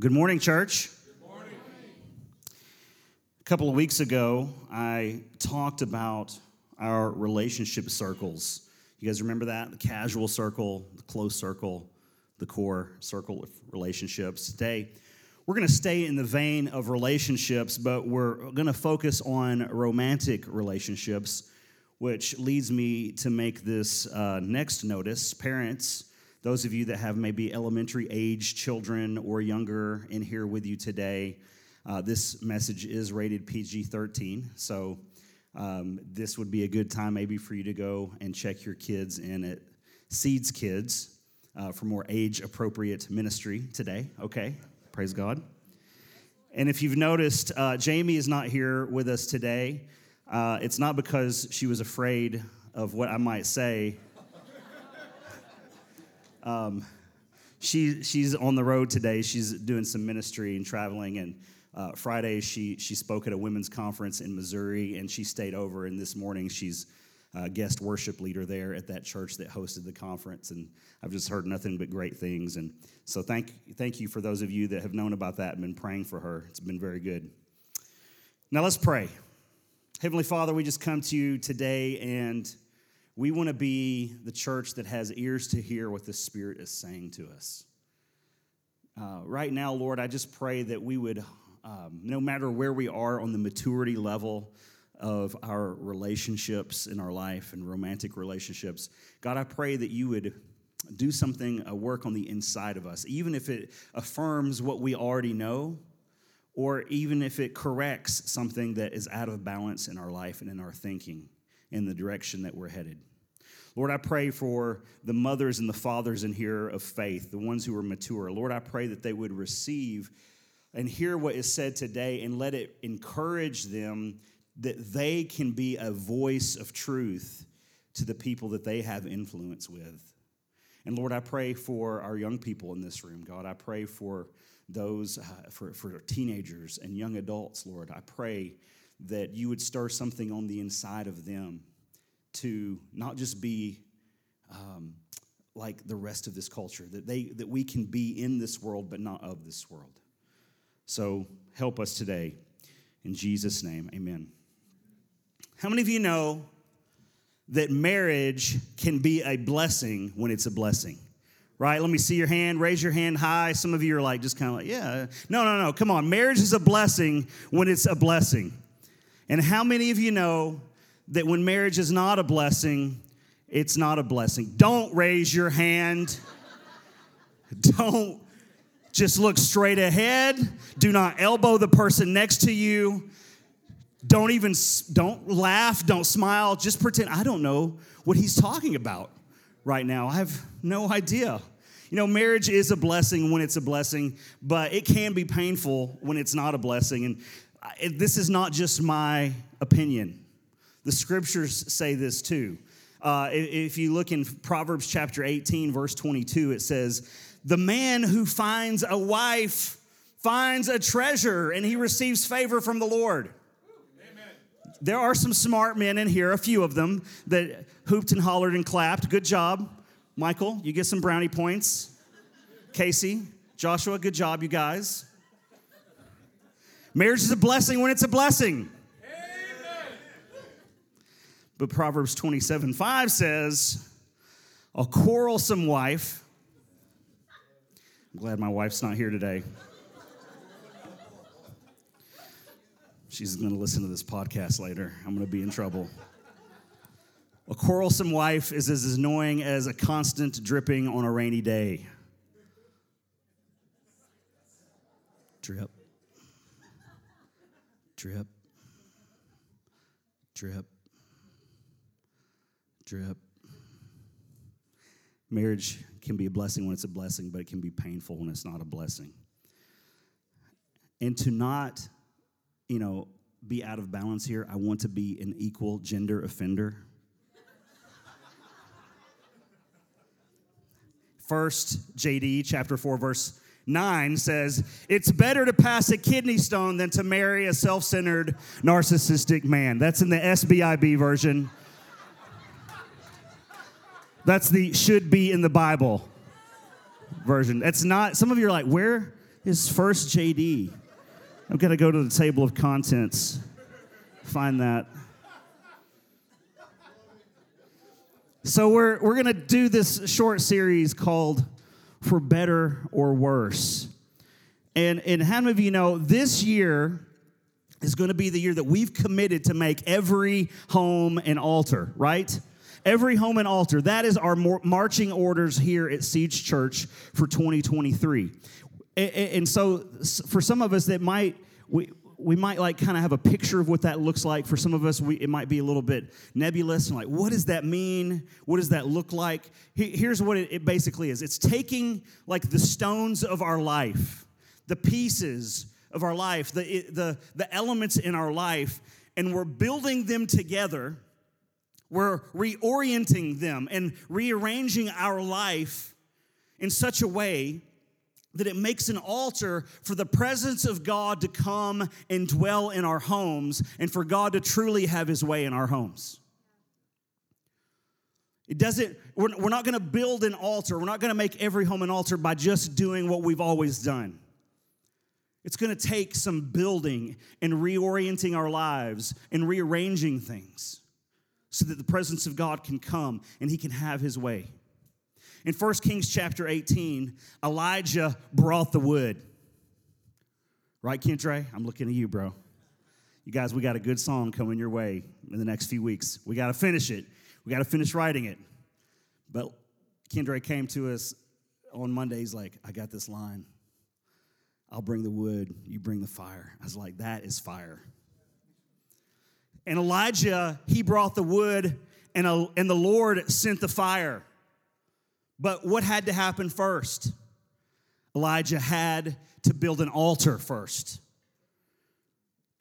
Good morning, church. Good morning. A couple of weeks ago, I talked about our relationship circles. You guys remember that? The casual circle, the close circle, the core circle of relationships. Today, we're going to stay in the vein of relationships, but we're going to focus on romantic relationships, which leads me to make this uh, next notice. Parents, those of you that have maybe elementary age children or younger in here with you today, uh, this message is rated PG 13. So um, this would be a good time maybe for you to go and check your kids in at Seeds Kids uh, for more age appropriate ministry today. Okay, praise God. And if you've noticed, uh, Jamie is not here with us today. Uh, it's not because she was afraid of what I might say um, she, she's on the road today. She's doing some ministry and traveling. And uh, Friday, she, she spoke at a women's conference in Missouri, and she stayed over. And this morning, she's guest worship leader there at that church that hosted the conference. And I've just heard nothing but great things. And so thank, thank you for those of you that have known about that and been praying for her. It's been very good. Now let's pray. Heavenly Father, we just come to you today and we want to be the church that has ears to hear what the Spirit is saying to us. Uh, right now, Lord, I just pray that we would, um, no matter where we are on the maturity level of our relationships in our life and romantic relationships, God, I pray that you would do something, a work on the inside of us, even if it affirms what we already know, or even if it corrects something that is out of balance in our life and in our thinking in the direction that we're headed. Lord, I pray for the mothers and the fathers in here of faith, the ones who are mature. Lord, I pray that they would receive and hear what is said today and let it encourage them that they can be a voice of truth to the people that they have influence with. And Lord, I pray for our young people in this room, God. I pray for those, uh, for, for teenagers and young adults, Lord. I pray that you would stir something on the inside of them to not just be um, like the rest of this culture, that, they, that we can be in this world but not of this world. So help us today. In Jesus' name, amen. How many of you know that marriage can be a blessing when it's a blessing? Right? Let me see your hand. Raise your hand high. Some of you are like, just kind of like, yeah. No, no, no. Come on. Marriage is a blessing when it's a blessing. And how many of you know that when marriage is not a blessing, it's not a blessing? Don't raise your hand. Don't just look straight ahead. Do not elbow the person next to you. Don't even don't laugh, don't smile. Just pretend I don't know what he's talking about right now. I have no idea. You know, marriage is a blessing when it's a blessing, but it can be painful when it's not a blessing. And this is not just my opinion. The scriptures say this too. Uh, if you look in Proverbs chapter 18, verse 22, it says, The man who finds a wife finds a treasure and he receives favor from the Lord. Amen. There are some smart men in here, a few of them, that hooped and hollered and clapped. Good job. Michael, you get some brownie points. Casey, Joshua, good job, you guys. Marriage is a blessing when it's a blessing. Amen. But Proverbs 27 5 says, A quarrelsome wife. I'm glad my wife's not here today. She's going to listen to this podcast later. I'm going to be in trouble. A quarrelsome wife is as annoying as a constant dripping on a rainy day. Drip drip, drip, drip. Marriage can be a blessing when it's a blessing, but it can be painful when it's not a blessing. And to not, you know, be out of balance here, I want to be an equal gender offender. First JD chapter 4 verse 9 says, It's better to pass a kidney stone than to marry a self centered, narcissistic man. That's in the SBIB version. That's the should be in the Bible version. It's not, some of you are like, Where is First JD. I've got to go to the table of contents, find that. So we're we're gonna do this short series called "For Better or Worse," and and how many of you know this year is going to be the year that we've committed to make every home an altar, right? Every home an altar. That is our marching orders here at Siege Church for 2023. And so, for some of us, that might we we might like kind of have a picture of what that looks like. For some of us, we, it might be a little bit nebulous and like, what does that mean? What does that look like? Here's what it, basically is. It's taking like the stones of our life, the pieces of our life, the, the, the elements in our life, and we're building them together we're reorienting them and rearranging our life in such a way that it makes an altar for the presence of God to come and dwell in our homes and for God to truly have his way in our homes. It doesn't, we're, we're not gonna build an altar. We're not gonna make every home an altar by just doing what we've always done. It's gonna take some building and reorienting our lives and rearranging things so that the presence of God can come and he can have his way. In 1 Kings chapter 18, Elijah brought the wood. Right, Kentre? I'm looking at you, bro. You guys, we got a good song coming your way in the next few weeks. We got to finish it. We got to finish writing it. But Kendra came to us on Mondays like, I got this line. I'll bring the wood, you bring the fire. I was like, that is fire. And Elijah, he brought the wood, and, a, and the Lord sent the fire. But what had to happen first? Elijah had to build an altar first.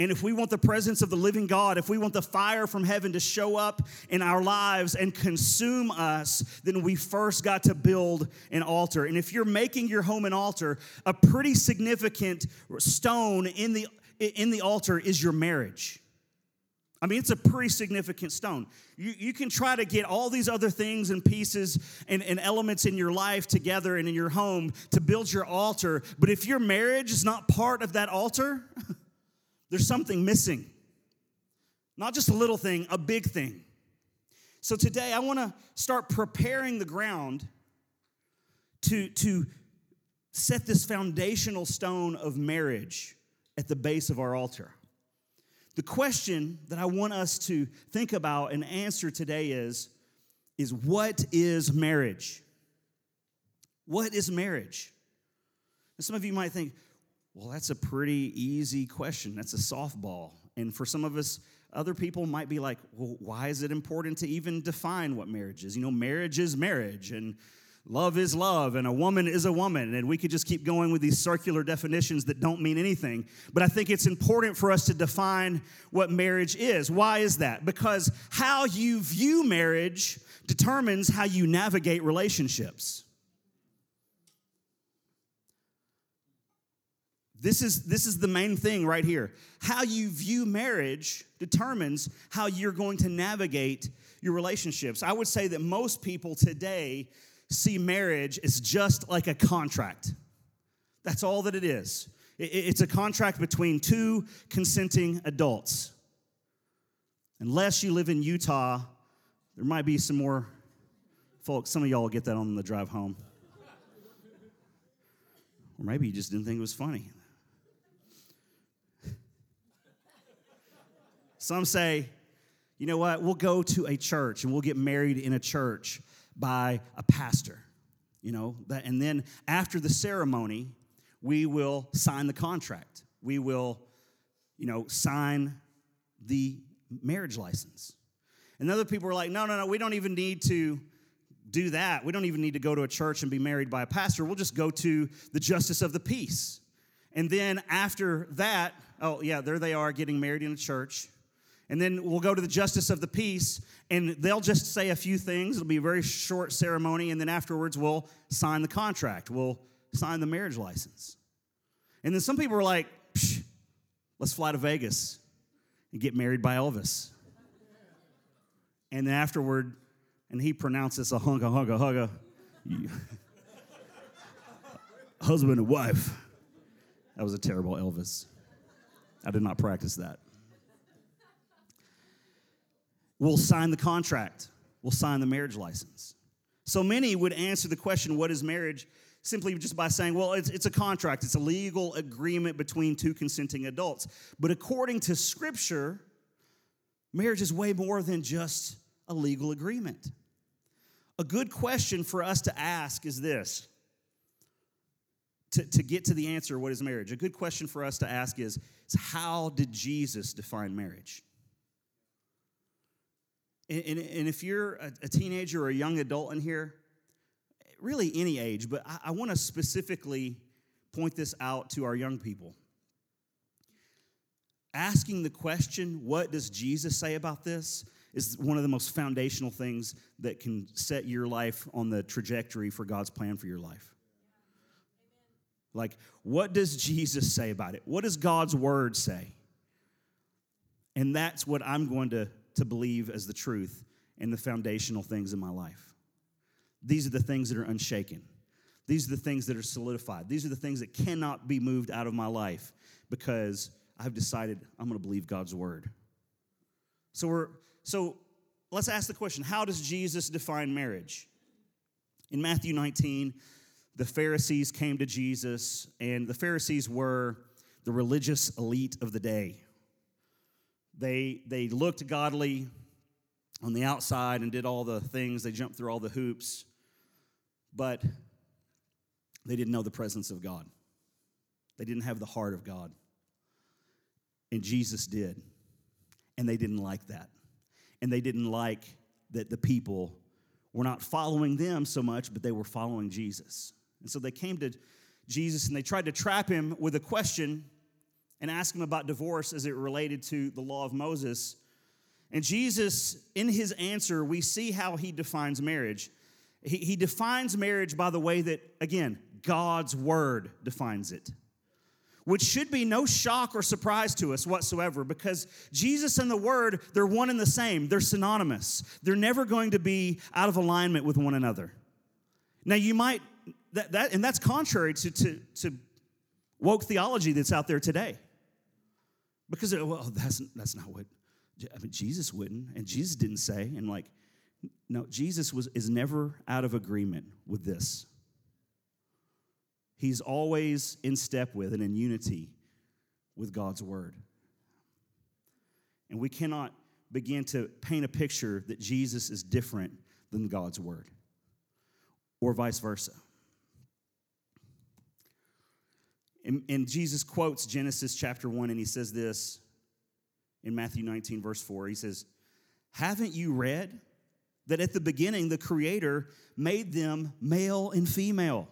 And if we want the presence of the living God, if we want the fire from heaven to show up in our lives and consume us, then we first got to build an altar. And if you're making your home an altar, a pretty significant stone in the, in the altar is your marriage. I mean, it's a pretty significant stone. You, you can try to get all these other things and pieces and, and elements in your life together and in your home to build your altar, but if your marriage is not part of that altar, there's something missing. Not just a little thing, a big thing. So today I want to start preparing the ground to, to set this foundational stone of marriage at the base of our altar. The question that I want us to think about and answer today is, is what is marriage? What is marriage? And some of you might think, well, that's a pretty easy question. That's a softball. And for some of us, other people might be like, well, why is it important to even define what marriage is? You know, marriage is marriage. And love is love and a woman is a woman. And we could just keep going with these circular definitions that don't mean anything. But I think it's important for us to define what marriage is. Why is that? Because how you view marriage determines how you navigate relationships. This is, this is the main thing right here. How you view marriage determines how you're going to navigate your relationships. I would say that most people today see marriage as just like a contract. That's all that it is. It's a contract between two consenting adults. Unless you live in Utah, there might be some more folks. Some of y'all will get that on the drive home. Or maybe you just didn't think it was funny. Some say, you know what, we'll go to a church and we'll get married in a church by a pastor. You know, that, and then after the ceremony, we will sign the contract. We will, you know, sign the marriage license. And other people are like, no, no, no, we don't even need to do that. We don't even need to go to a church and be married by a pastor. We'll just go to the justice of the peace. And then after that, oh, yeah, there they are getting married in a church and then we'll go to the justice of the peace, and they'll just say a few things. It'll be a very short ceremony, and then afterwards we'll sign the contract. We'll sign the marriage license. And then some people are like, let's fly to Vegas and get married by Elvis. And then afterward, and he pronounces a hunka hunka hugga, husband and wife. That was a terrible Elvis. I did not practice that. We'll sign the contract, we'll sign the marriage license. So many would answer the question, What is marriage? simply just by saying, Well, it's, it's a contract, it's a legal agreement between two consenting adults. But according to Scripture, marriage is way more than just a legal agreement. A good question for us to ask is this to, to get to the answer what is marriage? A good question for us to ask is, is how did Jesus define marriage? And, and, and if you're a, a, teenager or a young adult in here, really any age, but I, I want to specifically point this out to our young people. Asking the question, what does Jesus say about this, is one of the most foundational things that can set your life on the trajectory for God's plan for your life. Like, what does Jesus say about it? What does God's word say? And that's what I'm going to, to believe as the truth and the foundational things in my life. These are the things that are unshaken. These are the things that are solidified. These are the things that cannot be moved out of my life because I've decided I'm going to believe God's word. So we're so let's ask the question, how does Jesus define marriage? In Matthew 19, the Pharisees came to Jesus, and the Pharisees were the religious elite of the day. They, they looked godly on the outside and did all the things, they jumped through all the hoops, but they didn't know the presence of God. They didn't have the heart of God. And Jesus did. And they didn't like that. And they didn't like that the people were not following them so much, but they were following Jesus. And so they came to Jesus and they tried to trap him with a question and ask him about divorce as it related to the law of Moses. And Jesus, in his answer, we see how he defines marriage. He, he defines marriage by the way that, again, God's word defines it, which should be no shock or surprise to us whatsoever because Jesus and the word, they're one and the same. They're synonymous. They're never going to be out of alignment with one another. Now, you might that, that, and that's contrary to, to, to woke theology that's out there today. Because, uh, well, that's, that's not what, I mean, Jesus wouldn't, and Jesus didn't say, and like, no, Jesus was, is never out of agreement with this. He's always in step with and in unity with God's word. And we cannot begin to paint a picture that Jesus is different than God's word, or vice versa. And, and Jesus quotes Genesis chapter 1, and he says this in Matthew 19, verse 4. He says, Haven't you read that at the beginning the Creator made them male and female?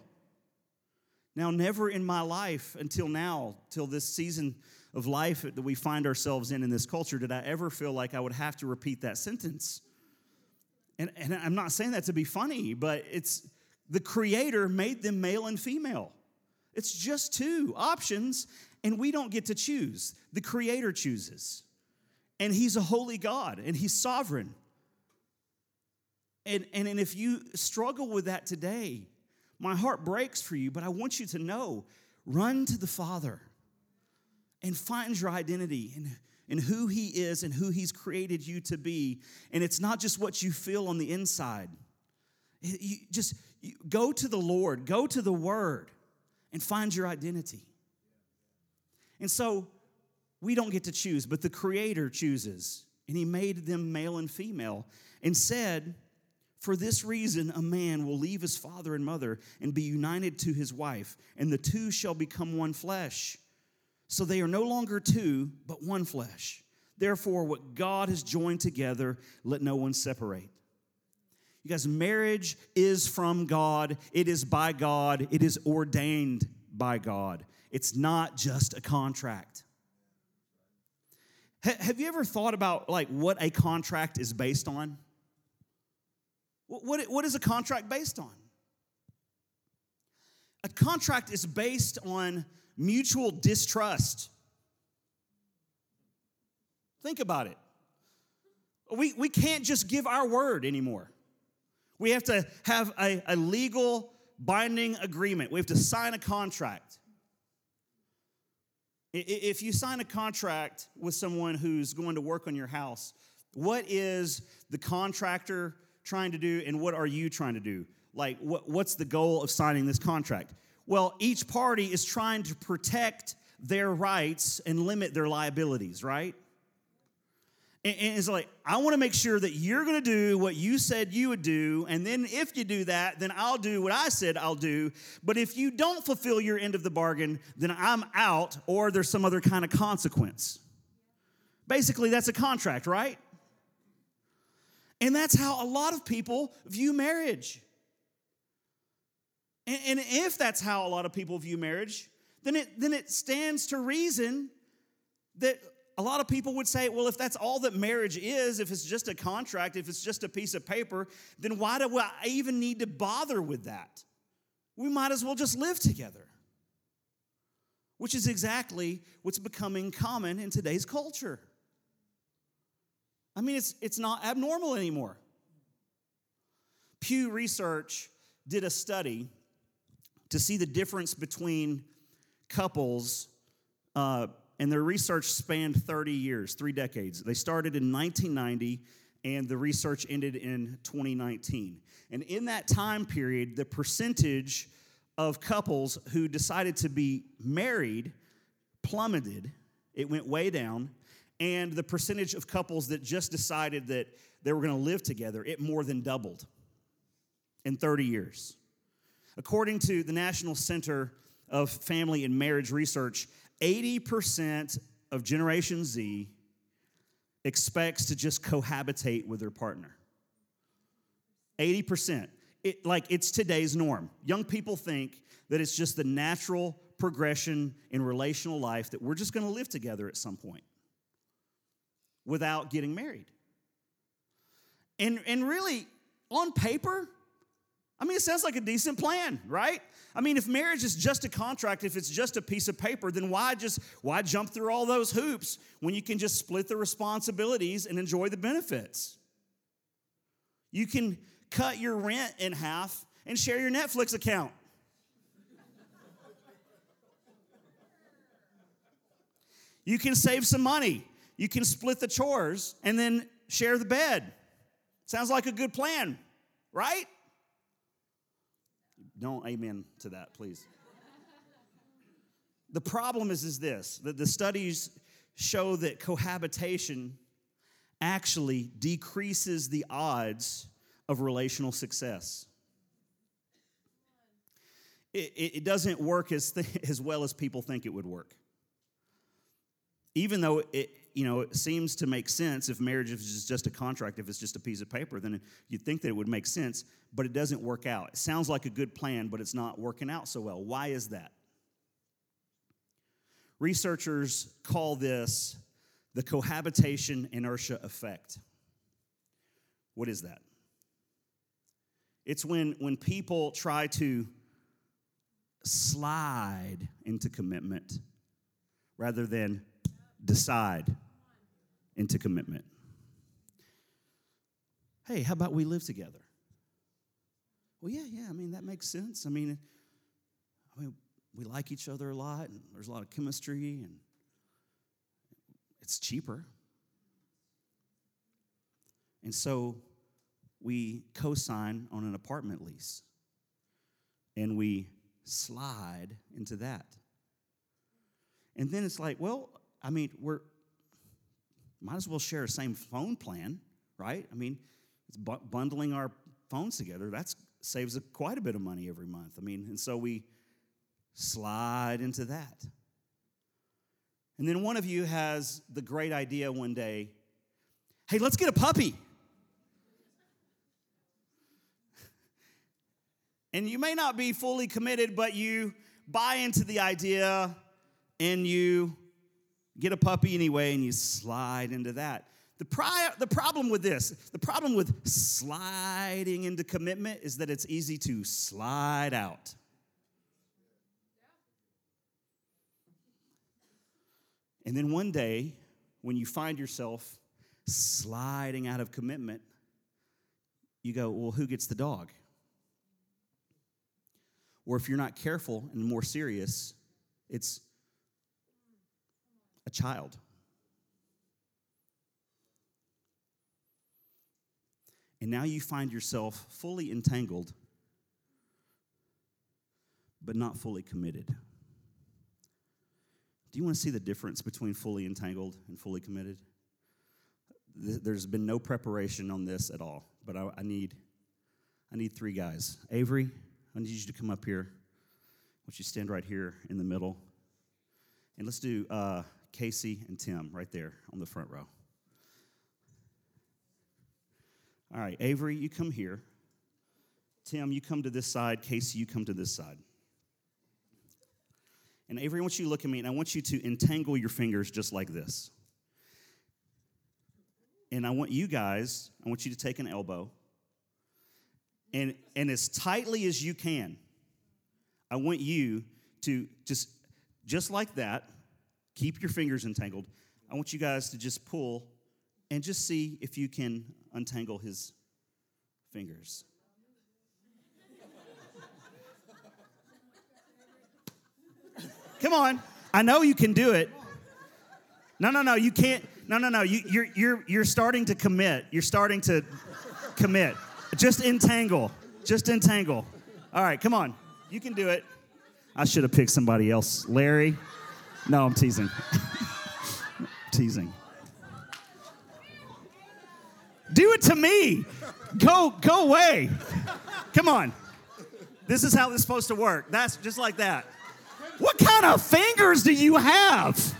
Now, never in my life until now, till this season of life that we find ourselves in in this culture, did I ever feel like I would have to repeat that sentence. And, and I'm not saying that to be funny, but it's the Creator made them male and female. It's just two options, and we don't get to choose. The Creator chooses. And He's a holy God, and He's sovereign. And, and, and if you struggle with that today, my heart breaks for you, but I want you to know run to the Father and find your identity in, in who He is and who He's created you to be. And it's not just what you feel on the inside. You just you go to the Lord, go to the Word and find your identity. And so we don't get to choose, but the Creator chooses. And He made them male and female and said, For this reason, a man will leave his father and mother and be united to his wife, and the two shall become one flesh. So they are no longer two, but one flesh. Therefore, what God has joined together, let no one separate. You guys, marriage is from God, it is by God, it is ordained by God. It's not just a contract. have you ever thought about like what a contract is based on? What, what is a contract based on? A contract is based on mutual distrust. Think about it. We, we can't just give our word anymore. We have to have a, a legal binding agreement. We have to sign a contract. If you sign a contract with someone who's going to work on your house, what is the contractor trying to do and what are you trying to do? Like, what, what's the goal of signing this contract? Well, each party is trying to protect their rights and limit their liabilities, right? And, it's like, I want to make sure that you're going to do what you said you would do. And then if you do that, then I'll do what I said I'll do. But if you don't fulfill your end of the bargain, then I'm out or there's some other kind of consequence. Basically, that's a contract, right? And that's how a lot of people view marriage. And, and if that's how a lot of people view marriage, then it, then it stands to reason that a lot of people would say, well, if that's all that marriage is, if it's just a contract, if it's just a piece of paper, then why do I even need to bother with that? We might as well just live together, which is exactly what's becoming common in today's culture. I mean, it's, it's not abnormal anymore. Pew Research did a study to see the difference between couples, uh, and their research spanned 30 years, three decades. They started in 1990, and the research ended in 2019. And in that time period, the percentage of couples who decided to be married plummeted, it went way down, and the percentage of couples that just decided that they were going to live together, it more than doubled in 30 years. According to the National Center of Family and Marriage Research, 80% of Generation Z expects to just cohabitate with their partner. 80%. It, like it's today's norm. Young people think that it's just the natural progression in relational life that we're just going to live together at some point without getting married. And, and really, on paper, I mean, it sounds like a decent plan, right? I mean, if marriage is just a contract, if it's just a piece of paper, then why just why jump through all those hoops when you can just split the responsibilities and enjoy the benefits? You can cut your rent in half and share your Netflix account. You can save some money. You can split the chores and then share the bed. Sounds like a good plan, right? Don't amen to that, please. the problem is, is this that the studies show that cohabitation actually decreases the odds of relational success. It, it, doesn't work as, th- as well as people think it would work. Even though it, you know, it seems to make sense if marriage is just a contract, if it's just a piece of paper, then you'd think that it would make sense, but it doesn't work out. It sounds like a good plan, but it's not working out so well. Why is that? Researchers call this the cohabitation inertia effect. What is that? It's when, when people try to slide into commitment rather than decide into commitment. Hey, how about we live together? Well, yeah, yeah. I mean, that makes sense. I mean, I mean, we like each other a lot, and there's a lot of chemistry, and it's cheaper. And so we co sign on an apartment lease, and we slide into that. And then it's like, well, I mean, we're might as well share the same phone plan, right? I mean, it's bu- bundling our phones together. That saves a, quite a bit of money every month. I mean, and so we slide into that. And then one of you has the great idea one day hey, let's get a puppy. and you may not be fully committed, but you buy into the idea and you get a puppy anyway and you slide into that. The, the problem with this, the problem with sliding into commitment is that it's easy to slide out. And then one day, when you find yourself sliding out of commitment, you go, Well, who gets the dog? Or if you're not careful and more serious, it's a child. And now you find yourself fully entangled, but not fully committed. Do you want to see the difference between fully entangled and fully committed? There's been no preparation on this at all, but I, I need, I need three guys. Avery, I need you to come up here. I want you to stand right here in the middle. And let's do uh, Casey and Tim right there on the front row. All right, Avery, you come here. Tim, you come to this side. Casey, you come to this side. And Avery, I want you to look at me and I want you to entangle your fingers just like this. And I want you guys, I want you to take an elbow and, and as tightly as you can, I want you to just, just like that, keep your fingers entangled. I want you guys to just pull and just see if you can untangle his fingers. Come on. I know you can do it. No, no, no, you can't. No, no, no. You, you're, you're, you're starting to commit. You're starting to commit. Just entangle. Just entangle. All right, come on. You can do it. I should have picked somebody else. Larry. No, I'm teasing. teasing. Do it to me. Go, go away. Come on. This is how is supposed to work. That's just like that. What kind of fingers do you have?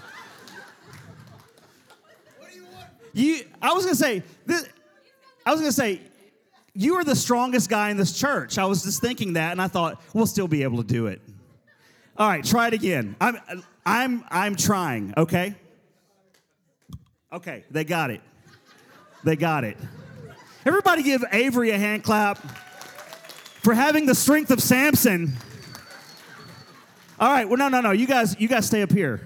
You, I was gonna say, this, I was gonna say, you are the strongest guy in this church. I was just thinking that, and I thought we'll still be able to do it. All right, try it again. I'm, I'm, I'm trying. Okay. Okay, they got it. They got it. Everybody, give Avery a hand clap for having the strength of Samson. All right. Well, no, no, no. You guys, you guys stay up here.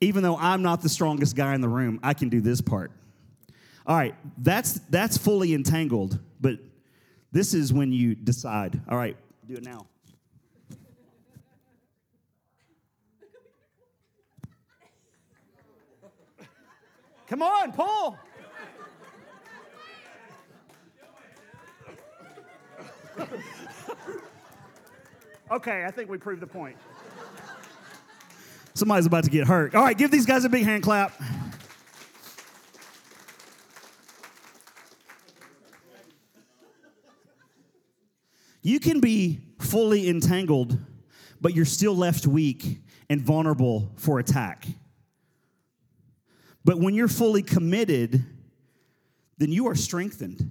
Even though I'm not the strongest guy in the room, I can do this part. All right. That's that's fully entangled, but this is when you decide. All right, do it now. Come on, pull. Okay, I think we proved the point. Somebody's about to get hurt. All right, give these guys a big hand clap. You can be fully entangled, but you're still left weak and vulnerable for attack. But when you're fully committed, then you are strengthened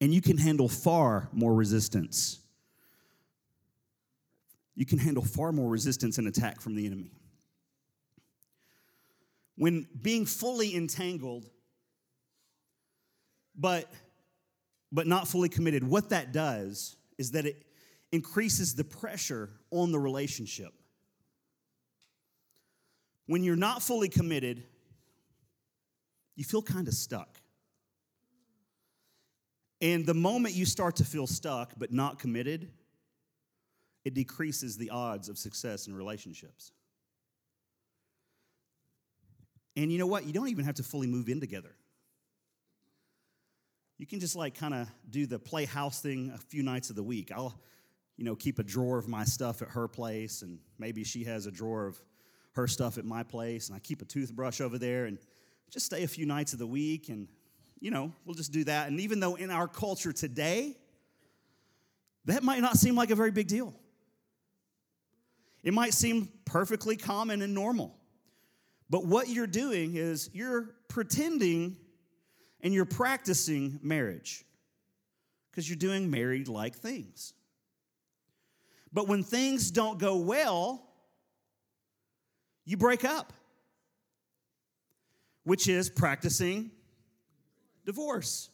and you can handle far more resistance you can handle far more resistance and attack from the enemy. When being fully entangled, but, but not fully committed, what that does is that it increases the pressure on the relationship. When you're not fully committed, you feel kind of stuck. And the moment you start to feel stuck but not committed, it decreases the odds of success in relationships. And you know what? You don't even have to fully move in together. You can just like kind of do the play house thing a few nights of the week. I'll, you know, keep a drawer of my stuff at her place, and maybe she has a drawer of her stuff at my place, and I keep a toothbrush over there, and just stay a few nights of the week, and you know, we'll just do that. And even though in our culture today, that might not seem like a very big deal. It might seem perfectly common and normal. But what you're doing is you're pretending and you're practicing marriage because you're doing married like things. But when things don't go well, you break up, which is practicing divorce.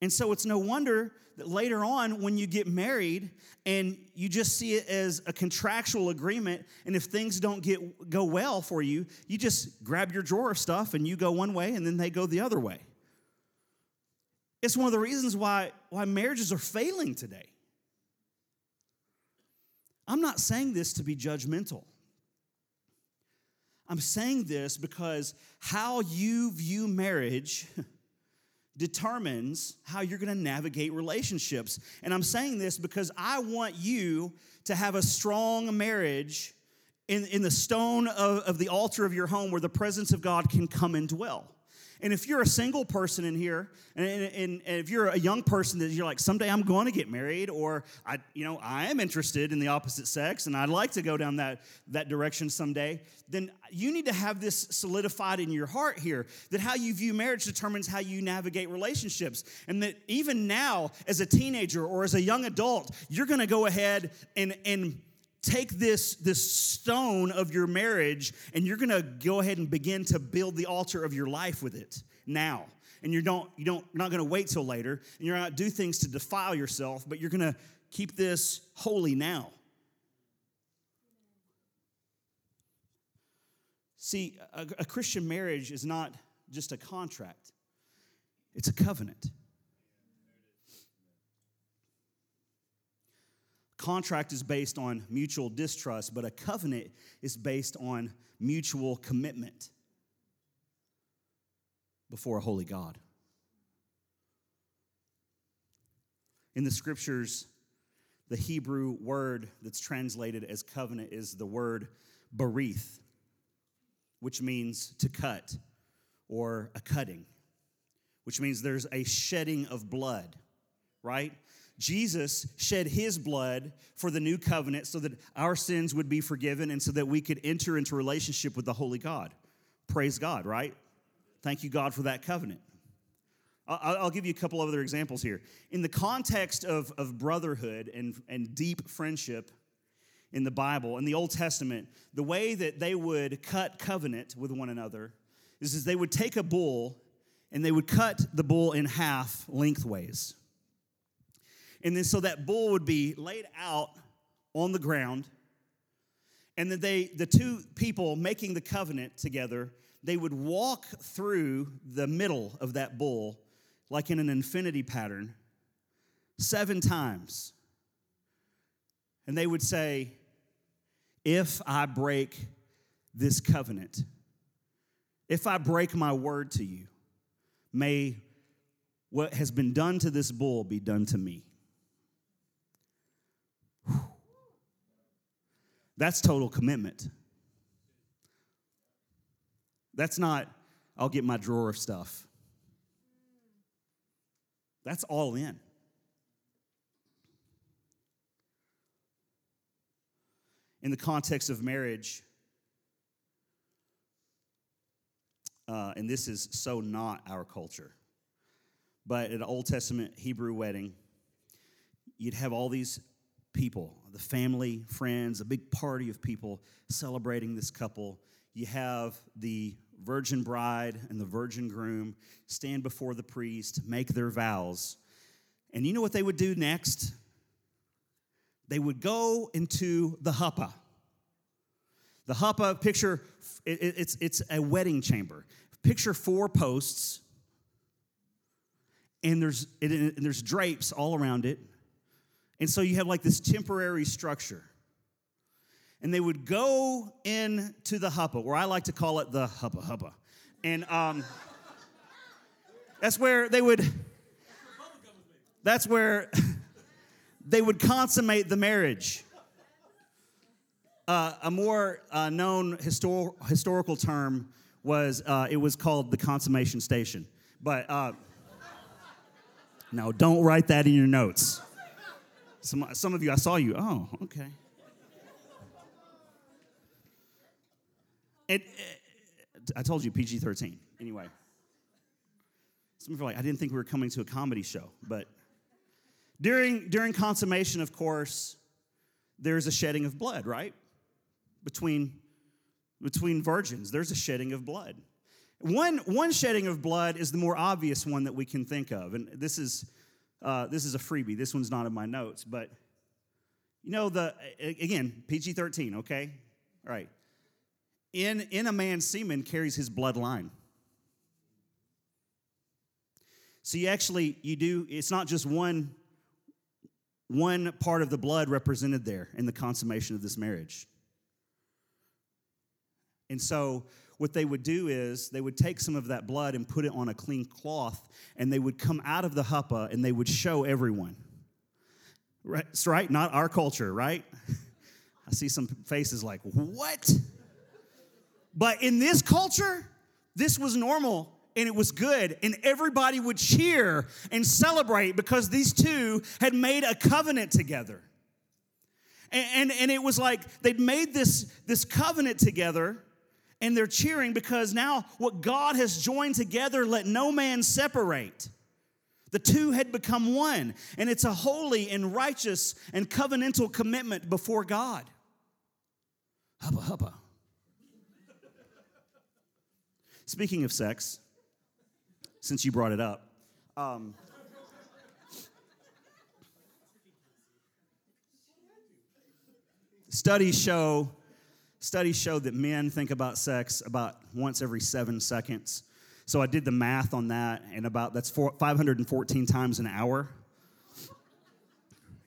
And so it's no wonder that later on, when you get married and you just see it as a contractual agreement, and if things don't get, go well for you, you just grab your drawer of stuff and you go one way and then they go the other way. It's one of the reasons why, why marriages are failing today. I'm not saying this to be judgmental. I'm saying this because how you view marriage determines how you're going to navigate relationships. And I'm saying this because I want you to have a strong marriage in, in the stone of, of the altar of your home where the presence of God can come and dwell. And if you're a single person in here, and, and, and, if you're a young person that you're like, someday I'm going to get married, or I, you know, I am interested in the opposite sex, and I'd like to go down that, that direction someday, then you need to have this solidified in your heart here that how you view marriage determines how you navigate relationships. And that even now, as a teenager or as a young adult, you're going to go ahead and, and take this, this stone of your marriage and you're gonna go ahead and begin to build the altar of your life with it now. And you don't, you don't, you're not gonna wait till later, and you're not do things to defile yourself, but you're gonna keep this holy now. See, a, a Christian marriage is not just a contract, it's a covenant. Contract is based on mutual distrust, but a covenant is based on mutual commitment before a holy God. In the scriptures, the Hebrew word that's translated as covenant is the word berith, which means to cut or a cutting, which means there's a shedding of blood, right? Jesus shed his blood for the new covenant so that our sins would be forgiven and so that we could enter into relationship with the holy God. Praise God, right? Thank you, God, for that covenant. I'll give you a couple of other examples here. In the context of, of brotherhood and, and deep friendship in the Bible, in the Old Testament, the way that they would cut covenant with one another is, is they would take a bull and they would cut the bull in half lengthways. And then so that bull would be laid out on the ground. And then they, the two people making the covenant together, they would walk through the middle of that bull like in an infinity pattern seven times. And they would say, If I break this covenant, if I break my word to you, may what has been done to this bull be done to me. That's total commitment. That's not, I'll get my drawer of stuff. That's all in. In the context of marriage, uh, and this is so not our culture, but at an Old Testament Hebrew wedding, you'd have all these people, the family, friends, a big party of people celebrating this couple. You have the virgin bride and the virgin groom stand before the priest, make their vows. And you know what they would do next? They would go into the huppah. The huppah, picture, it's, it's a wedding chamber. Picture four posts, and there's, and there's drapes all around it and so you have like this temporary structure. And they would go into the huppa, or I like to call it the huppa huppa. And um, that's where they would, that's where they would consummate the marriage. Uh, a more uh, known histor- historical term was uh, it was called the consummation station. But uh, no, don't write that in your notes. Some, some of you, I saw you. Oh, okay. It, it, uh, I told you PG 13. Anyway. Some of you are like, I didn't think we were coming to a comedy show. But during, during consummation, of course, there's a shedding of blood, right? Between, between virgins, there's a shedding of blood. One, one shedding of blood is the more obvious one that we can think of. And this is uh, this is a freebie. This one's not in my notes, but you know the again PG thirteen. Okay, all right. In in a man's semen carries his bloodline. So you actually you do. It's not just one one part of the blood represented there in the consummation of this marriage. And so, what they would do is they would take some of that blood and put it on a clean cloth, and they would come out of the huppah and they would show everyone. Right? It's right, not our culture, right? I see some faces like, what? But in this culture, this was normal and it was good, and everybody would cheer and celebrate because these two had made a covenant together. And, and, and, it was like they'd made this, this covenant together, and they're cheering because now what God has joined together, let no man separate. The two had become one, and it's a holy and righteous and covenantal commitment before God. Hubba hubba. Speaking of sex, since you brought it up, um, studies show studies show that men think about sex about once every seven seconds. So I did the math on that, and about that's four, 514 times an hour.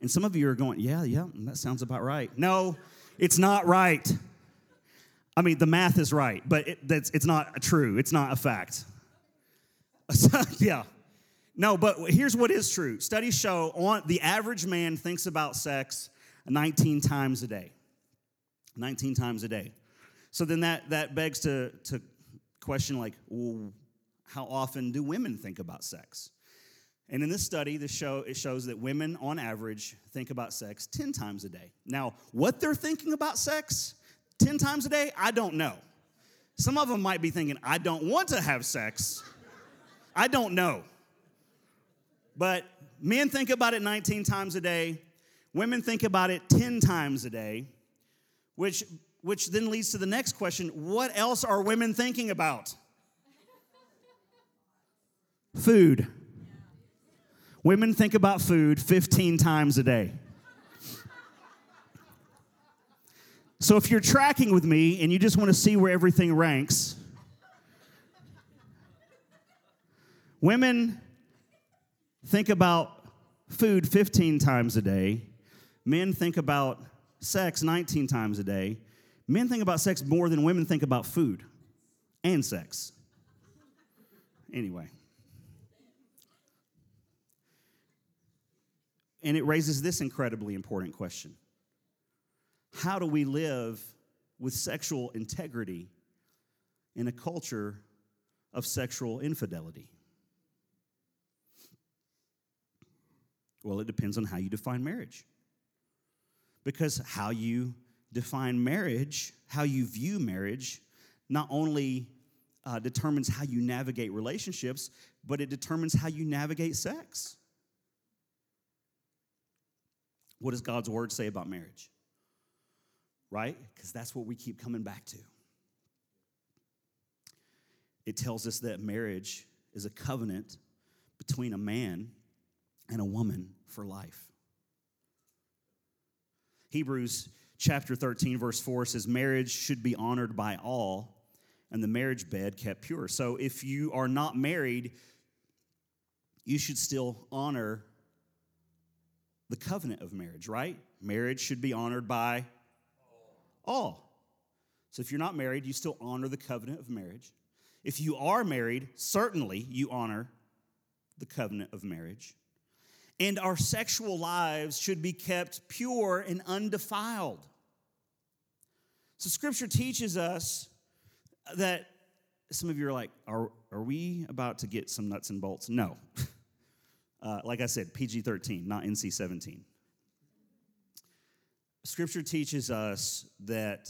And some of you are going, yeah, yeah, that sounds about right. No, it's not right. I mean, the math is right, but it, it's not true. It's not a fact. yeah. No, but here's what is true. Studies show on the average man thinks about sex 19 times a day. 19 times a day. So then that, that begs to, to question like, well, how often do women think about sex? And in this study, this show, it shows that women on average think about sex 10 times a day. Now, what they're thinking about sex 10 times a day, I don't know. Some of them might be thinking, I don't want to have sex. I don't know. But men think about it 19 times a day, women think about it 10 times a day, which, which then leads to the next question what else are women thinking about? Food. Women think about food 15 times a day. So if you're tracking with me and you just want to see where everything ranks, women think about food 15 times a day, men think about sex 19 times a day. Men think about sex more than women think about food and sex. Anyway. And it raises this incredibly important question how do we live with sexual integrity in a culture of sexual infidelity? Well, it depends on how you define marriage. Because how you define marriage, how you view marriage, not only uh, determines how you navigate relationships, but it determines how you navigate sex. What does God's word say about marriage? right? Because that's what we keep coming back to. It tells us that marriage is a covenant between a man and a woman for life. Hebrews chapter 13, verse 4 says, Marriage should be honored by all, and the marriage bed kept pure. So if you are not married, you should still honor the covenant of marriage, right? Marriage should be honored by all. So if you're not married, you still honor the covenant of marriage. If you are married, certainly you honor the covenant of marriage. And our sexual lives should be kept pure and undefiled. So scripture teaches us that some of you are like, are, are we about to get some nuts and bolts? No. Uh, like I said, PG 13, not NC 17. Scripture teaches us that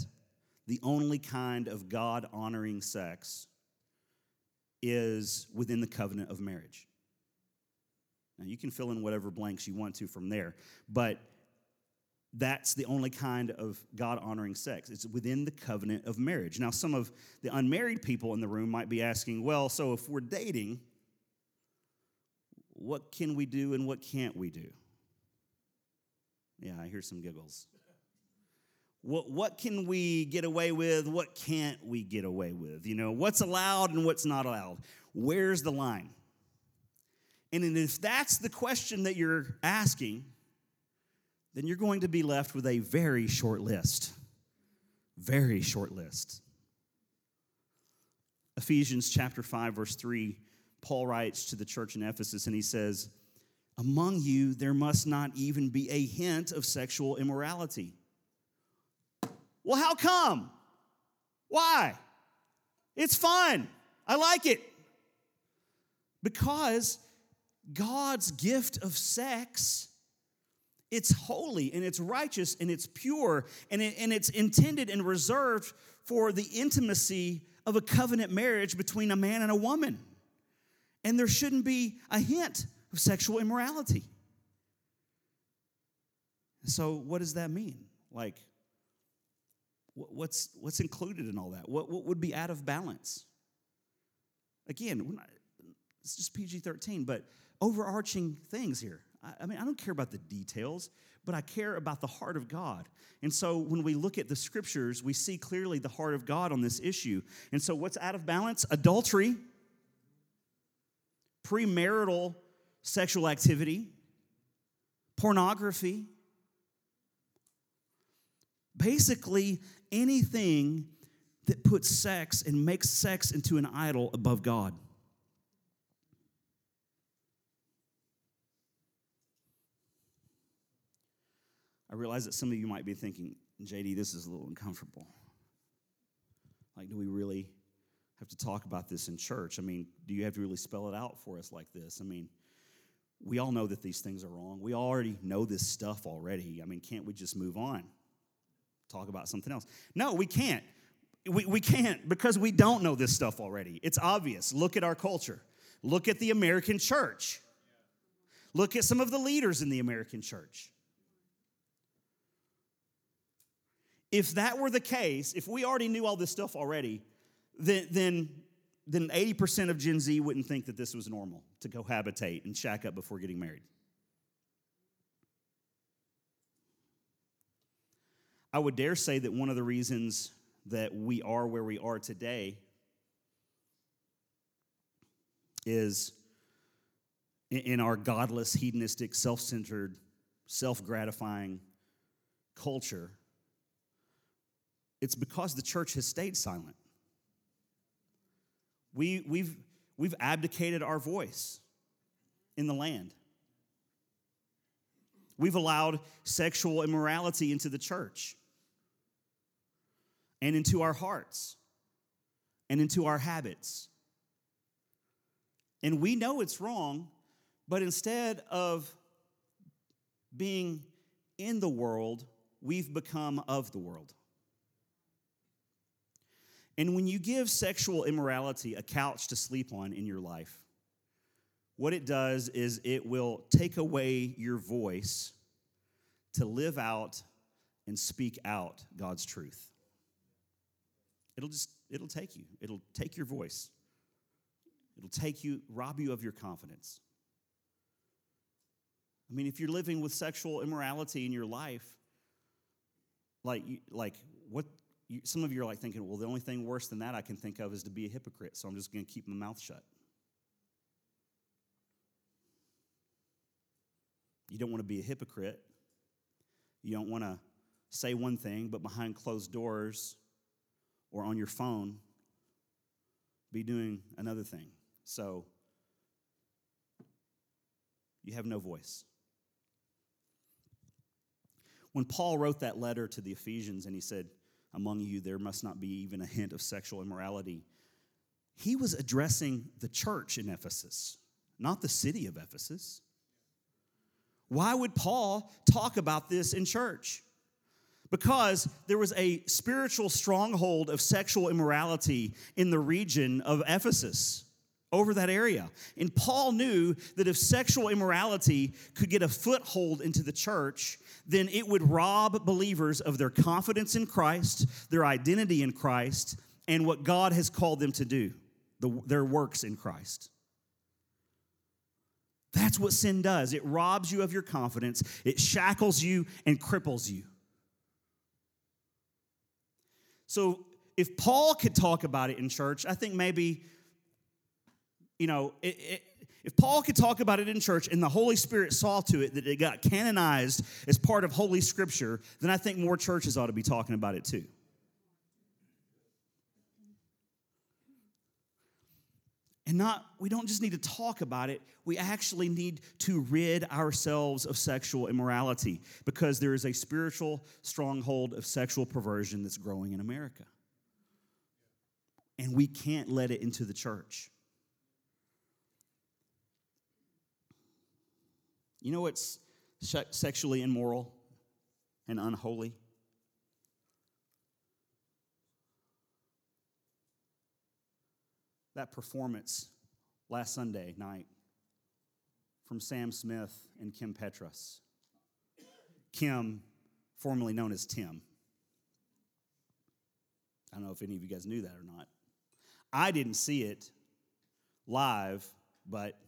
the only kind of God honoring sex is within the covenant of marriage. Now, you can fill in whatever blanks you want to from there, but that's the only kind of God honoring sex. It's within the covenant of marriage. Now, some of the unmarried people in the room might be asking, well, so if we're dating, what can we do and what can't we do? Yeah, I hear some giggles. What, what can we get away with? What can't we get away with? You know, what's allowed and what's not allowed? Where's the line? And if that's the question that you're asking, then you're going to be left with a very short list. Very short list. Ephesians chapter 5, verse 3, Paul writes to the church in Ephesus and he says, Among you there must not even be a hint of sexual immorality. Well, how come? Why? It's fun. I like it. Because God's gift of sex it's holy and it's righteous and it's pure and, it, and it's intended and reserved for the intimacy of a covenant marriage between a man and a woman. And there shouldn't be a hint of sexual immorality. So, what does that mean? Like, what's, what's included in all that? What, what would be out of balance? Again, it's just PG 13, but overarching things here. I mean, I don't care about the details, but I care about the heart of God. And so when we look at the scriptures, we see clearly the heart of God on this issue. And so what's out of balance? Adultery, premarital sexual activity, pornography. Basically, anything that puts sex and makes sex into an idol above God. I realize that some of you might be thinking, JD, this is a little uncomfortable. Like, do we really have to talk about this in church? I mean, do you have to really spell it out for us like this? I mean, we all know that these things are wrong. We already know this stuff already. I mean, can't we just move on? Talk about something else. No, we can't. We, we can't because we don't know this stuff already. It's obvious. Look at our culture. Look at the American church. Look at some of the leaders in the American church. If that were the case, if we already knew all this stuff already, then, then, then 80% of Gen Z wouldn't think that this was normal to cohabitate and shack up before getting married. I would dare say that one of the reasons that we are where we are today is in our godless, hedonistic, self centered, self gratifying culture it's because the church has stayed silent. We, we've, we've abdicated our voice in the land. We've allowed sexual immorality into the church and into our hearts and into our habits. And we know it's wrong, but instead of being in the world, we've become of the world. And when you give sexual immorality a couch to sleep on in your life, what it does is it will take away your voice to live out and speak out God's truth. It'll just, it'll take you. It'll take your voice. It'll take you, rob you of your confidence. I mean, if you're living with sexual immorality in your life, like, like what, you, some of you are like thinking, well, the only thing worse than that I can think of is to be a hypocrite, so I'm just going to keep my mouth shut. You don't want to be a hypocrite. You don't want to say one thing, but behind closed doors or on your phone, be doing another thing. So you have no voice. When Paul wrote that letter to the Ephesians and he said, among you there must not be even a hint of sexual immorality. He was addressing the church in Ephesus, not the city of Ephesus. Why would Paul talk about this in church? Because there was a spiritual stronghold of sexual immorality in the region of Ephesus over that area. And Paul knew that if sexual immorality could get a foothold into the church, then it would rob believers of their confidence in Christ, their identity in Christ, and what God has called them to do, the, their works in Christ. That's what sin does. It robs you of your confidence, it shackles you and cripples you. So, if Paul could talk about it in church, I think maybe you know, it, it, If Paul could talk about it in church and the Holy Spirit saw to it that it got canonized as part of Holy Scripture, then I think more churches ought to be talking about it too. And not, we don't just need to talk about it, we actually need to rid ourselves of sexual immorality because there is a spiritual stronghold of sexual perversion that's growing in America. And we can't let it into the church. You know what's sexually immoral and unholy? that performance last Sunday night from Sam Smith and Kim Petras. Kim, formerly known as Tim. I don't know if any of you guys knew that or not. I didn't see it live, but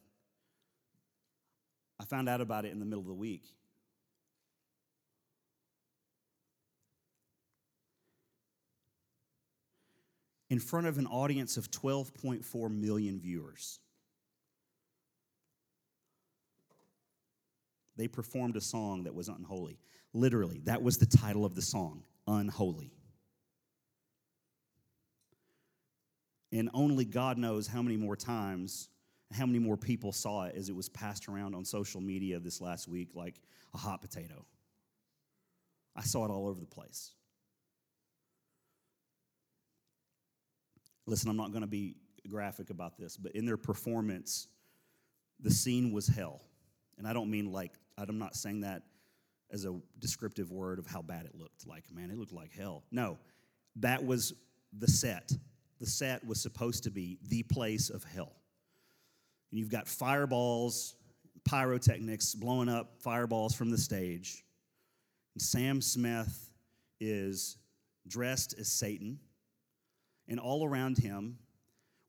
I found out about it in the middle of the week. in front of an audience of 12.4 million viewers. They performed a song that was unholy. Literally, that was the title of the song Unholy. And only God knows how many more times, how many more people saw it as it was passed around on social media this last week like a hot potato. I saw it all over the place. Listen, I'm not going to be graphic about this, but in their performance, the scene was hell. And I don't mean like, I'm not saying that as a descriptive word of how bad it looked. Like, man, it looked like hell. No, that was the set. The set was supposed to be the place of hell. And you've got fireballs, pyrotechnics blowing up fireballs from the stage. And Sam Smith is dressed as Satan and all around him,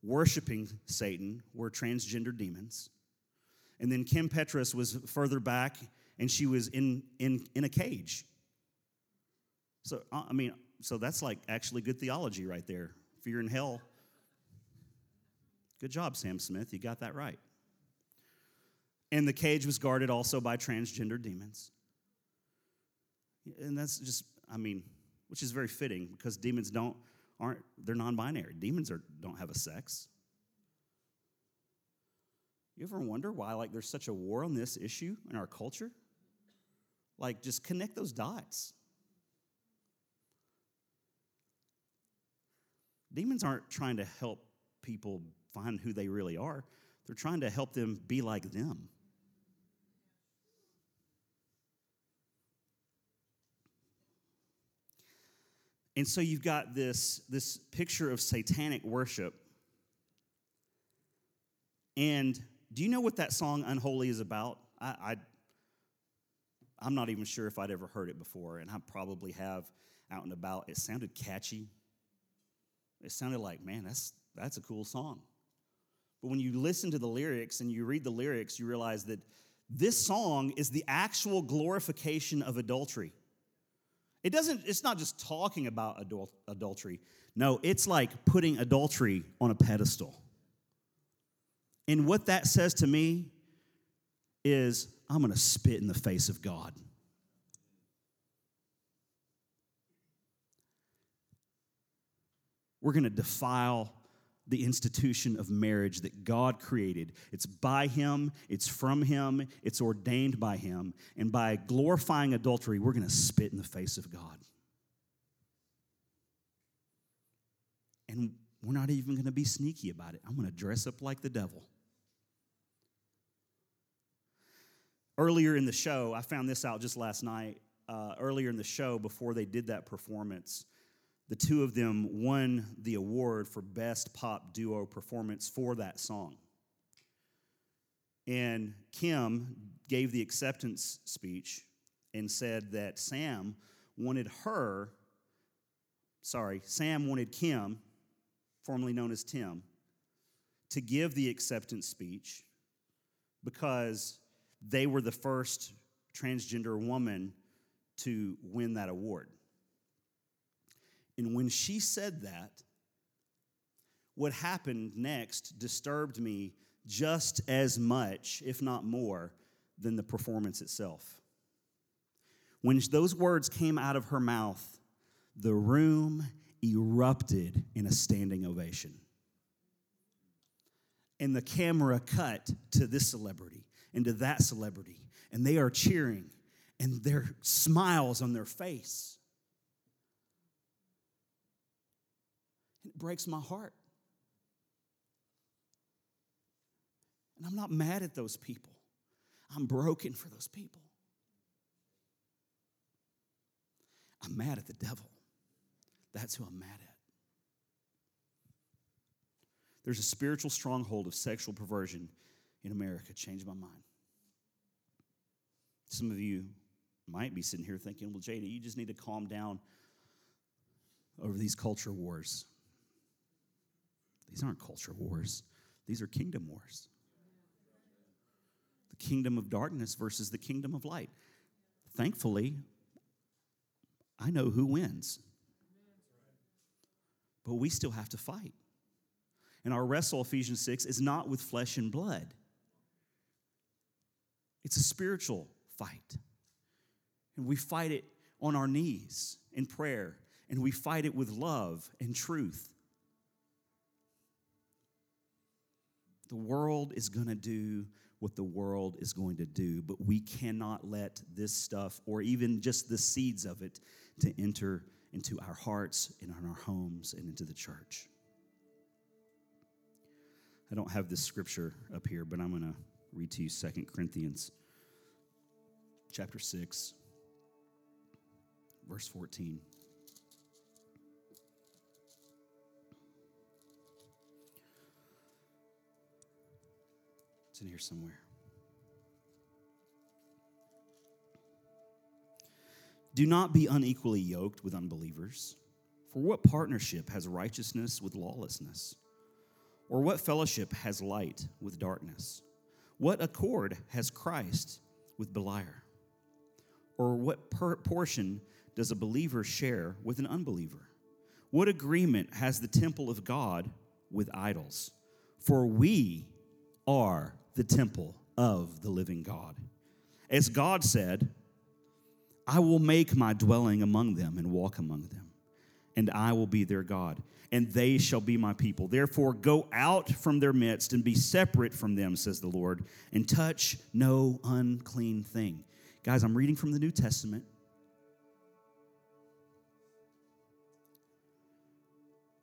worshiping Satan, were transgender demons. And then Kim Petras was further back, and she was in, in, in a cage. So, I mean, so that's like actually good theology right there. You're in hell, good job, Sam Smith. You got that right. And the cage was guarded also by transgender demons. And that's just, I mean, which is very fitting because demons don't aren't they're non-binary. Demons are, don't have a sex. You ever wonder why like there's such a war on this issue in our culture? Like just connect those dots. Demons aren't trying to help people find who they really are. They're trying to help them be like them. And so you've got this, this picture of satanic worship. And do you know what that song Unholy is about? I, I, I'm not even sure if I'd ever heard it before, and I probably have out and about. It sounded catchy. It sounded like, man, that's, that's a cool song. But when you listen to the lyrics and you read the lyrics, you realize that this song is the actual glorification of adultery. It doesn't, it's not just talking about adult, adultery. No, it's like putting adultery on a pedestal. And what that says to me is, I'm going to spit in the face of God. We're going to defile the institution of marriage that God created. It's by Him, it's from Him, it's ordained by Him. And by glorifying adultery, we're going to spit in the face of God. And we're not even going to be sneaky about it. I'm going to dress up like the devil. Earlier in the show, I found this out just last night. Uh, earlier in the show, before they did that performance, the two of them won the award for Best Pop Duo Performance for that song. And Kim gave the acceptance speech and said that Sam wanted her, sorry, Sam wanted Kim, formerly known as Tim, to give the acceptance speech because they were the first transgender woman to win that award. And when she said that, what happened next disturbed me just as much, if not more, than the performance itself. When those words came out of her mouth, the room erupted in a standing ovation. And the camera cut to this celebrity and to that celebrity, and they are cheering, and their smiles on their face. It breaks my heart. And I'm not mad at those people. I'm broken for those people. I'm mad at the devil. That's who I'm mad at. There's a spiritual stronghold of sexual perversion in America. Changed my mind. Some of you might be sitting here thinking, well, JD, you just need to calm down over these culture wars. These aren't culture wars, these are kingdom wars. The kingdom of darkness versus the kingdom of light. Thankfully, I know who wins. But we still have to fight. And our wrestle, Ephesians 6, is not with flesh and blood, it's a spiritual fight. And we fight it on our knees in prayer, and we fight it with love and truth. The world is going to do what the world is going to do, but we cannot let this stuff, or even just the seeds of it, to enter into our hearts and in our homes and into the church. I don't have this scripture up here, but I'm going to read to you 2 Corinthians chapter 6 verse 14. It's in here somewhere. Do not be unequally yoked with unbelievers. For what partnership has righteousness with lawlessness? Or what fellowship has light with darkness? What accord has Christ with Beliar? Or what portion does a believer share with an unbeliever? What agreement has the temple of God with idols? For we are the temple of the living God. As God said, I will make my dwelling among them and walk among them, and I will be their God, and they shall be my people. Therefore, go out from their midst and be separate from them, says the Lord, and touch no unclean thing. Guys, I'm reading from the New Testament.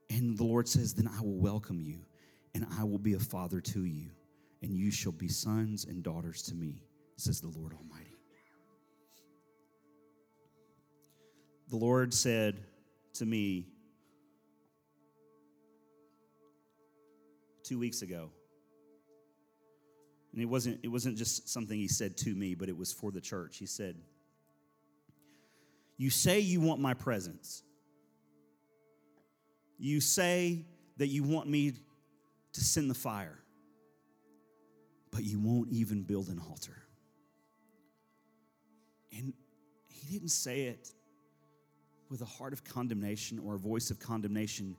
And the Lord says, Then I will welcome you, and I will be a father to you, and you shall be sons and daughters to me, says the Lord Almighty. the Lord said to me two weeks ago, and it wasn't, it wasn't just something he said to me, but it was for the church. He said, You say you want my presence. You say that you want me to send the fire, but you won't even build an altar. And he didn't say it with a heart of condemnation or a voice of condemnation.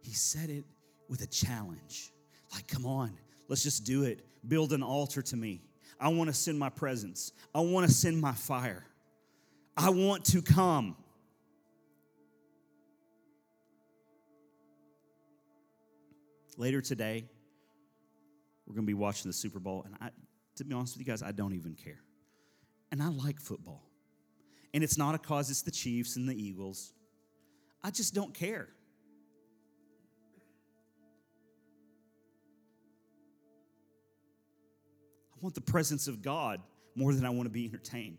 He said it with a challenge like, come on, let's just do it. Build an altar to me. I want to send my presence, I want to send my fire. I want to come. Later today, we're going to be watching the Super Bowl, and I, to be honest with you guys, I don't even care. And I like football. And it's not a cause it's the Chiefs and the Eagles. I just don't care. I want the presence of God more than I want to be entertained.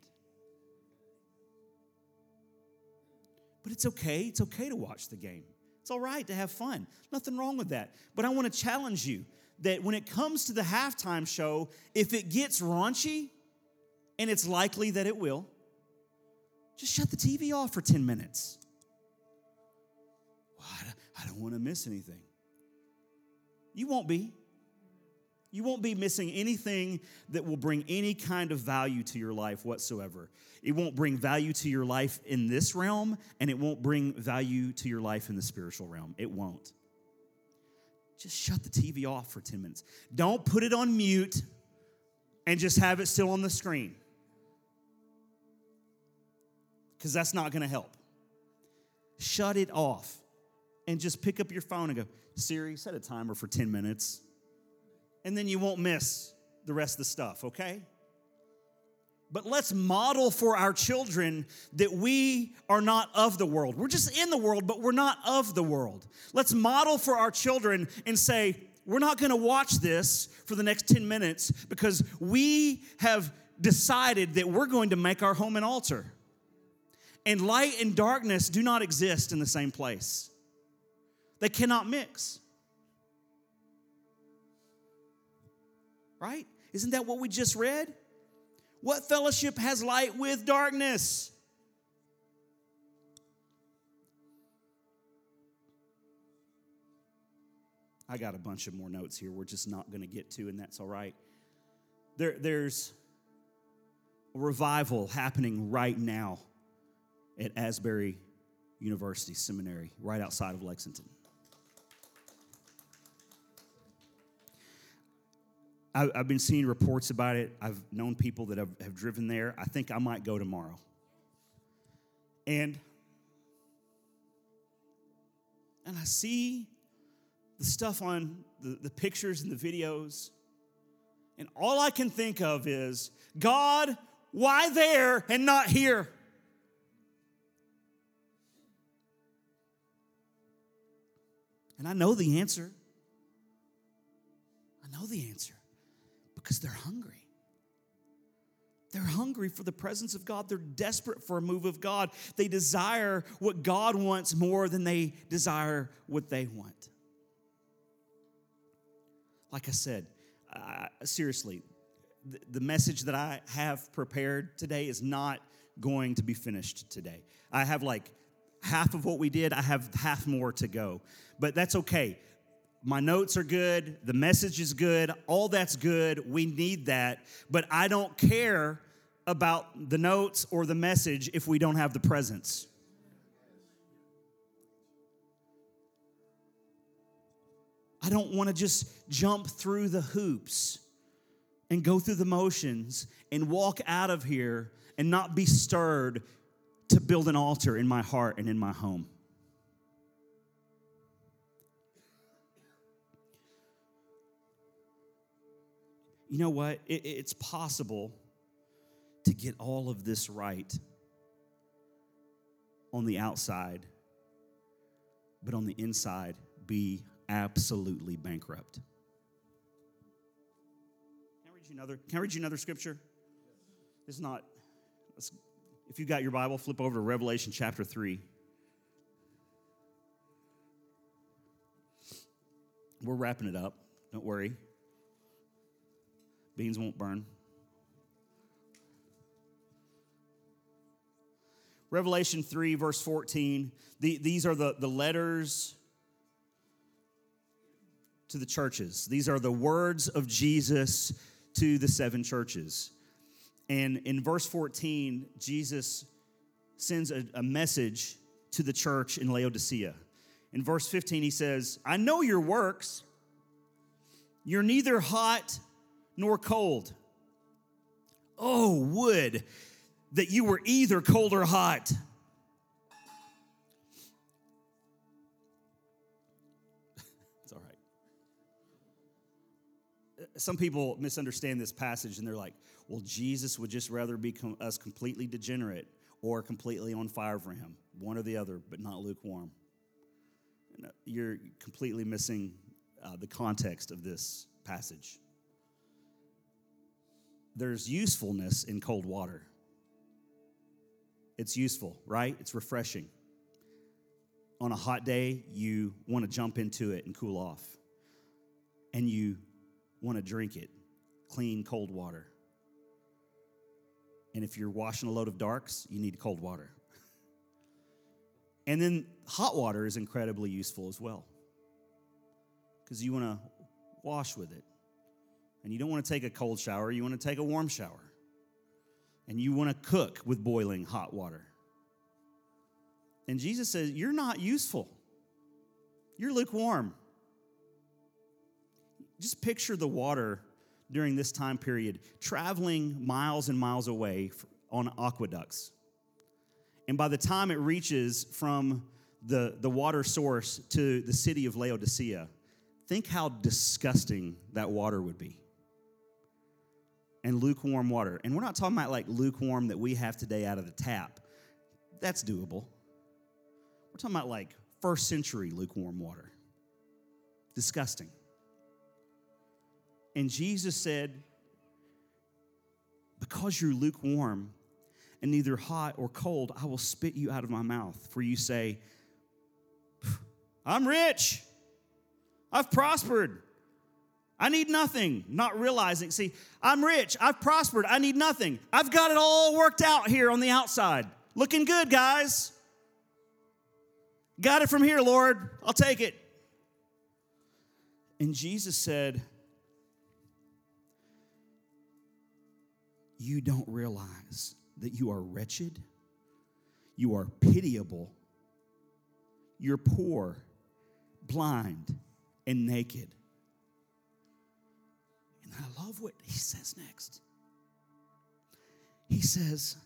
But it's okay. It's okay to watch the game. It's all right to have fun. Nothing wrong with that. But I want to challenge you that when it comes to the halftime show, if it gets raunchy, and it's likely that it will, just shut the TV off for 10 minutes. Well, I don't want to miss anything. You won't be. You won't be missing anything that will bring any kind of value to your life whatsoever. It won't bring value to your life in this realm, and it won't bring value to your life in the spiritual realm. It won't. Just shut the TV off for 10 minutes. Don't put it on mute and just have it still on the screen. Because that's not going to help. Shut it off and just pick up your phone and go, Siri, set a timer for 10 minutes. And then you won't miss the rest of the stuff, okay? But let's model for our children that we are not of the world. We're just in the world, but we're not of the world. Let's model for our children and say, we're not gonna watch this for the next 10 minutes because we have decided that we're going to make our home an altar. And light and darkness do not exist in the same place, they cannot mix. Right? Isn't that what we just read? What fellowship has light with darkness? I got a bunch of more notes here we're just not going to get to, and that's all right. There, there's a revival happening right now at Asbury University Seminary, right outside of Lexington. I, have been seeing reports about it. I've known people that have, have driven there. I think I might go tomorrow. And and I see the stuff on the, the pictures and the videos. And all I can think of is, God, why there and not here? And I know the answer. I know the answer because they're hungry. They're hungry for the presence of God. They're desperate for a move of God. They desire what God wants more than they desire what they want. Like I said, uh, seriously, the, the message that I have prepared today is not going to be finished today. I have like half of what we did, I have half more to go. But that's okay my notes are good, the message is good, all that's good. We need that. But I don't care about the notes or the message if we don't have the presence. I don't want to just jump through the hoops and go through the motions and walk out of here and not be stirred to build an altar in my heart and in my home. You know what? It, it's possible to get all of this right on the outside, but on the inside, be absolutely bankrupt. Can I read you another? Can I read you another scripture? It's not. If you got your Bible, flip over to Revelation chapter three. We're wrapping it up. Don't worry. Beans won't burn. Revelation 3, verse 14. The, these are the, the letters to the churches. These are the words of Jesus to the seven churches. And in verse 14, Jesus sends a, a message to the church in Laodicea. In verse 15, he says, I know your works. You're neither hot nor cold. Oh, would that you were either cold or hot. it's all right. Some people misunderstand this passage and they're like, well, Jesus would just rather be com- us completely degenerate or completely on fire for him, one or the other, but not lukewarm. Uh, you're completely missing uh, the context of this passage there's usefulness in cold water. It's useful, right? It's refreshing. On a hot day, you want to jump into it and cool off. And you want to drink it, clean, cold water. And if you're washing a load of darks, you need cold water. And then hot water is incredibly useful as well because you want to wash with it and you don't want to take a cold shower, you want to take a warm shower. And you want to cook with boiling hot water. And Jesus says, You're not useful. You're lukewarm. just picture the water during this time period traveling miles and miles away on aqueducts. And by the time it reaches from the, the water source to the city of Laodicea, think how disgusting that water would be. And lukewarm water. And we're not talking about like lukewarm that we have today out of the tap. That's doable. We're talking about like first century lukewarm water. Disgusting. And Jesus said, Because you're lukewarm and neither hot or cold, I will spit you out of my mouth. For you say, I'm rich, I've prospered. I need nothing, not realizing. See, I'm rich, I've prospered, I need nothing. I've got it all worked out here on the outside. Looking good, guys. Got it from here, Lord. I'll take it. And Jesus said, You don't realize that you are wretched, you are pitiable, you're poor, blind, and naked. And I love what he says next. He says,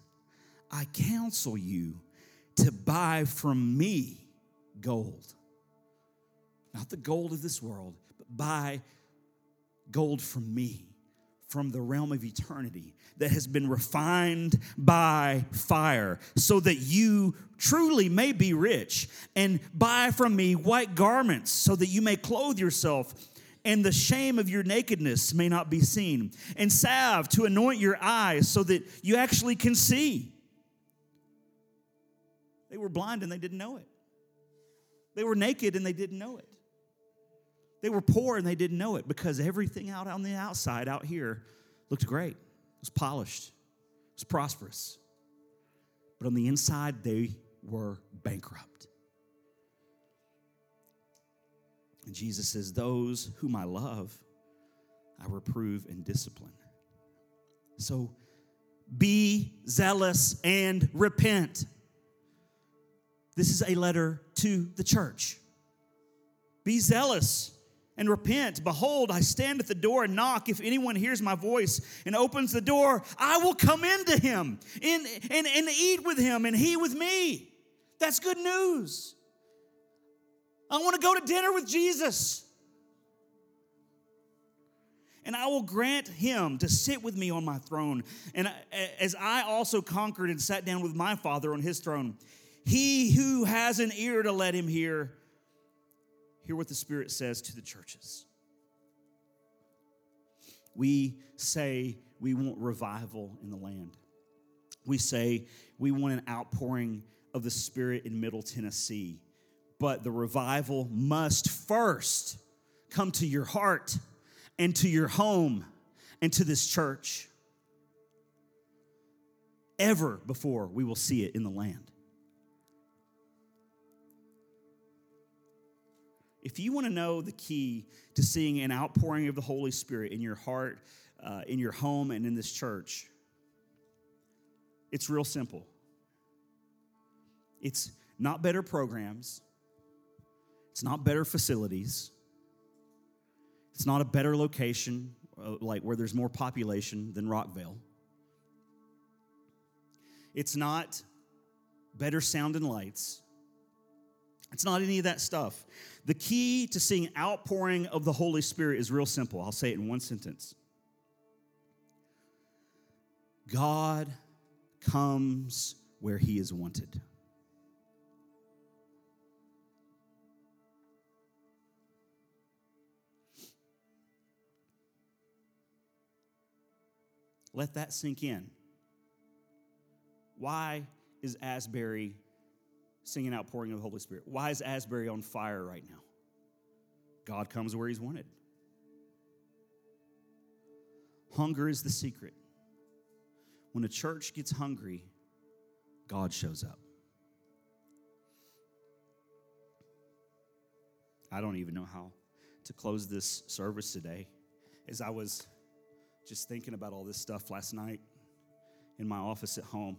I counsel you to buy from me gold. Not the gold of this world, but buy gold from me, from the realm of eternity that has been refined by fire, so that you truly may be rich, and buy from me white garments, so that you may clothe yourself and the shame of your nakedness may not be seen, and salve to anoint your eyes so that you actually can see. They were blind and they didn't know it. They were naked and they didn't know it. They were poor and they didn't know it because everything out on the outside, out here, looked great. It was polished, it was prosperous. But on the inside, they were bankrupt. And Jesus says, Those whom I love, I reprove and discipline. So be zealous and repent. This is a letter to the church. Be zealous and repent. Behold, I stand at the door and knock. If anyone hears my voice and opens the door, I will come into him and, and, and eat with him and he with me. That's good news. I want to go to dinner with Jesus. And I will grant him to sit with me on my throne. And as I also conquered and sat down with my Father on his throne, he who has an ear to let him hear, hear what the Spirit says to the churches. We say we want revival in the land. We say we want an outpouring of the Spirit in Middle Tennessee. But the revival must first come to your heart and to your home and to this church ever before we will see it in the land. If you want to know the key to seeing an outpouring of the Holy Spirit in your heart, uh, in your home, and in this church, it's real simple. It's not better programs, it's not better facilities, it's not a better location, uh, like where there's more population than Rockvale. It's not better sound and lights. It's not any of that stuff. The key to seeing outpouring of the Holy Spirit is real simple. I'll say it in one sentence God comes where he is wanted. Let that sink in. Why is Asbury singing outpouring of the Holy Spirit. Why is Asbury on fire right now? God comes where He's wanted. Hunger is the secret. When a church gets hungry, God shows up. I don't even know how to close this service today. As I was just thinking about all this stuff last night in my office at home,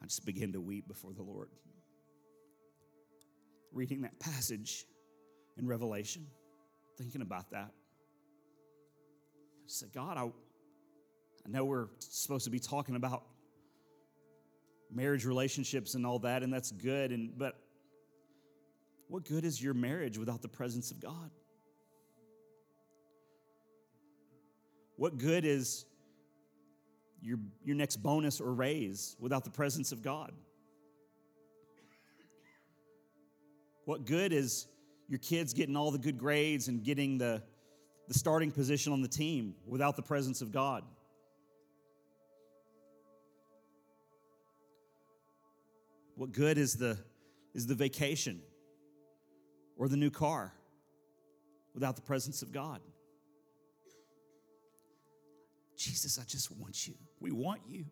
I just began to weep before the Lord reading that passage in Revelation, thinking about that. I said, God, I, I know we're supposed to be talking about marriage relationships and all that, and that's good. And but what good is your marriage without the presence of God? What good is your, your next bonus or raise without the presence of God? What good is your kids getting all the good grades and getting the, the starting position on the team without the presence of God? What good is the, is the vacation or the new car without the presence of God? Jesus, I just want you. We want you.